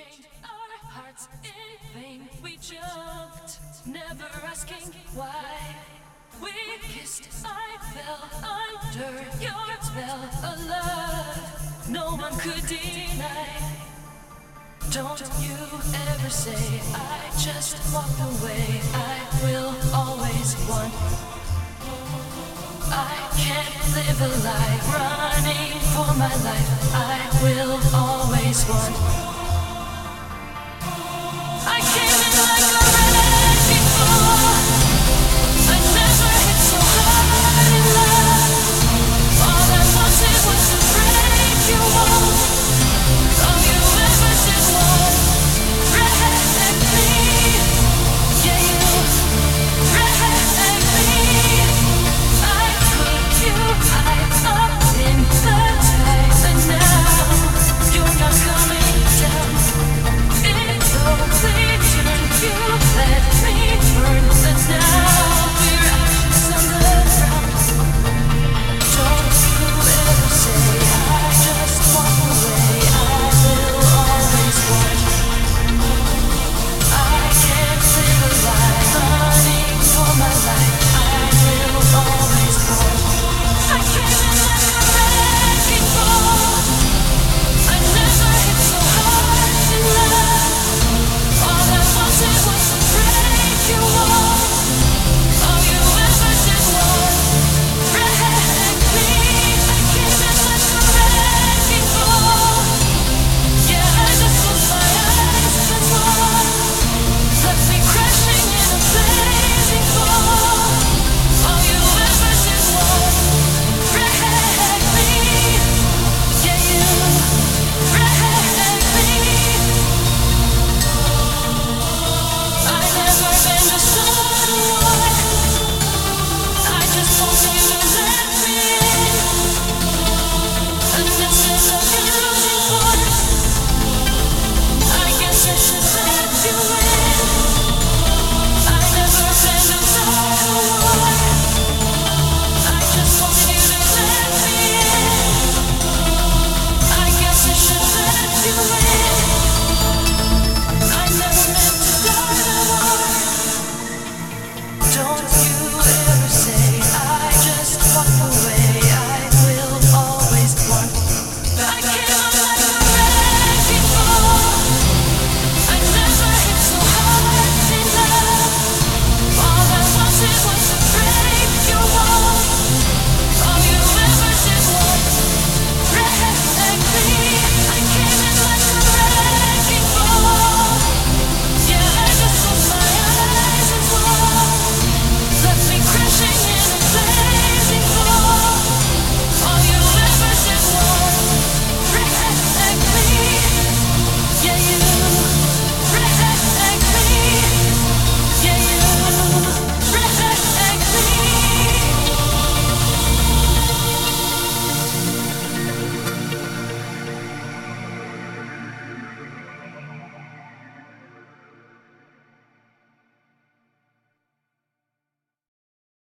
chained our hearts in vain. We jumped, never asking why. We kissed, I fell under your spell a love. No one could deny. Don't you ever say I just walked away. I will always want. I can't live a life running for my life. I will always want.